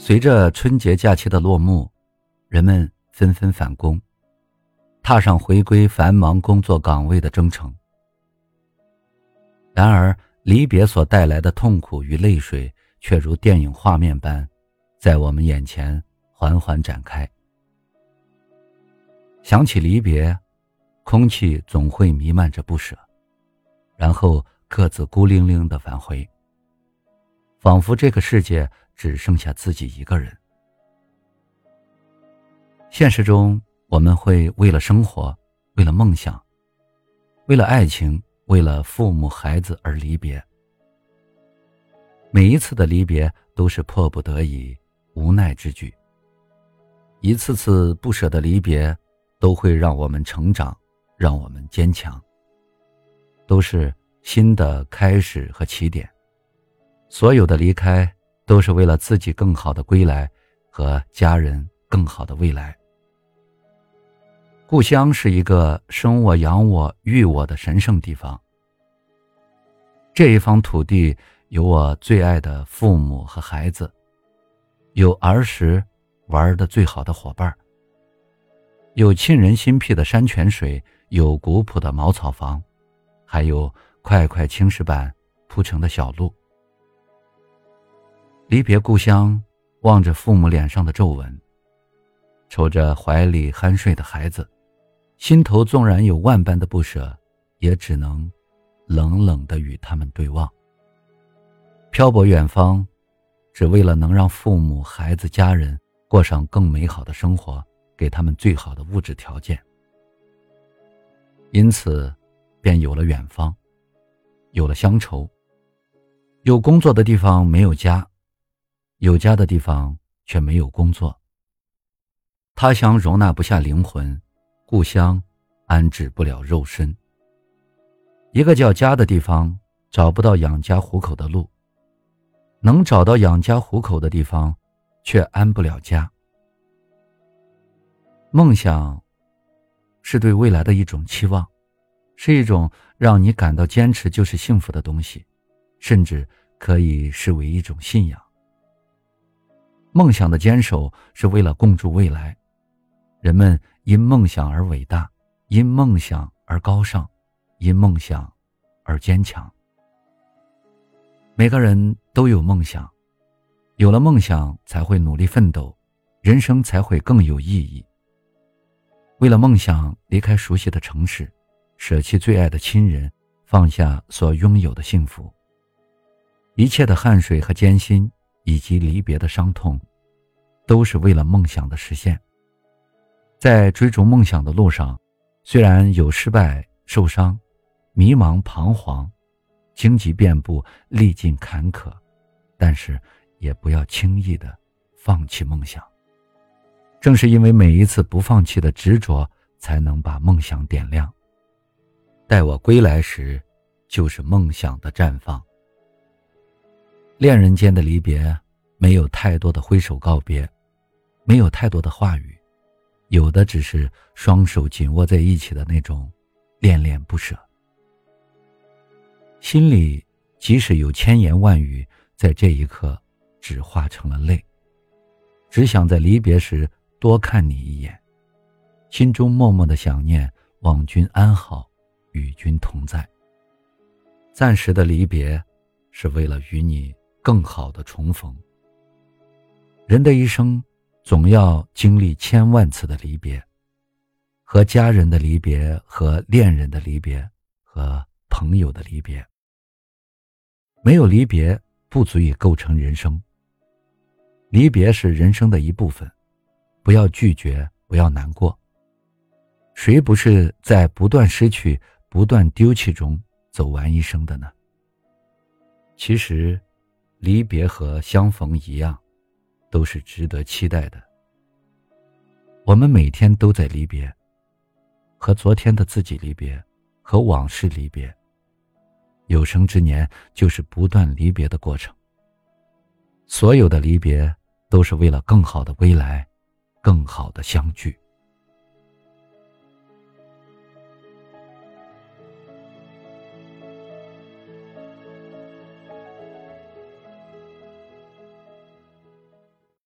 随着春节假期的落幕，人们纷纷返工，踏上回归繁忙工作岗位的征程。然而，离别所带来的痛苦与泪水，却如电影画面般，在我们眼前缓缓展开。想起离别，空气总会弥漫着不舍，然后各自孤零零的返回，仿佛这个世界。只剩下自己一个人。现实中，我们会为了生活，为了梦想，为了爱情，为了父母孩子而离别。每一次的离别都是迫不得已、无奈之举。一次次不舍的离别，都会让我们成长，让我们坚强。都是新的开始和起点。所有的离开。都是为了自己更好的归来，和家人更好的未来。故乡是一个生我养我育我的神圣地方。这一方土地有我最爱的父母和孩子，有儿时玩的最好的伙伴有沁人心脾的山泉水，有古朴的茅草房，还有块块青石板铺成的小路。离别故乡，望着父母脸上的皱纹，瞅着怀里酣睡的孩子，心头纵然有万般的不舍，也只能冷冷的与他们对望。漂泊远方，只为了能让父母、孩子、家人过上更美好的生活，给他们最好的物质条件。因此，便有了远方，有了乡愁。有工作的地方没有家。有家的地方却没有工作。他乡容纳不下灵魂，故乡安置不了肉身。一个叫家的地方找不到养家糊口的路，能找到养家糊口的地方，却安不了家。梦想是对未来的一种期望，是一种让你感到坚持就是幸福的东西，甚至可以视为一种信仰。梦想的坚守是为了共筑未来，人们因梦想而伟大，因梦想而高尚，因梦想而坚强。每个人都有梦想，有了梦想才会努力奋斗，人生才会更有意义。为了梦想，离开熟悉的城市，舍弃最爱的亲人，放下所拥有的幸福，一切的汗水和艰辛。以及离别的伤痛，都是为了梦想的实现。在追逐梦想的路上，虽然有失败、受伤、迷茫、彷徨，荆棘遍布，历尽坎坷，但是也不要轻易的放弃梦想。正是因为每一次不放弃的执着，才能把梦想点亮。待我归来时，就是梦想的绽放。恋人间的离别，没有太多的挥手告别，没有太多的话语，有的只是双手紧握在一起的那种恋恋不舍。心里即使有千言万语，在这一刻只化成了泪，只想在离别时多看你一眼，心中默默的想念，望君安好，与君同在。暂时的离别，是为了与你。更好的重逢。人的一生，总要经历千万次的离别，和家人的离别，和恋人的离别，和朋友的离别。没有离别，不足以构成人生。离别是人生的一部分，不要拒绝，不要难过。谁不是在不断失去、不断丢弃中走完一生的呢？其实。离别和相逢一样，都是值得期待的。我们每天都在离别，和昨天的自己离别，和往事离别。有生之年，就是不断离别的过程。所有的离别，都是为了更好的未来，更好的相聚。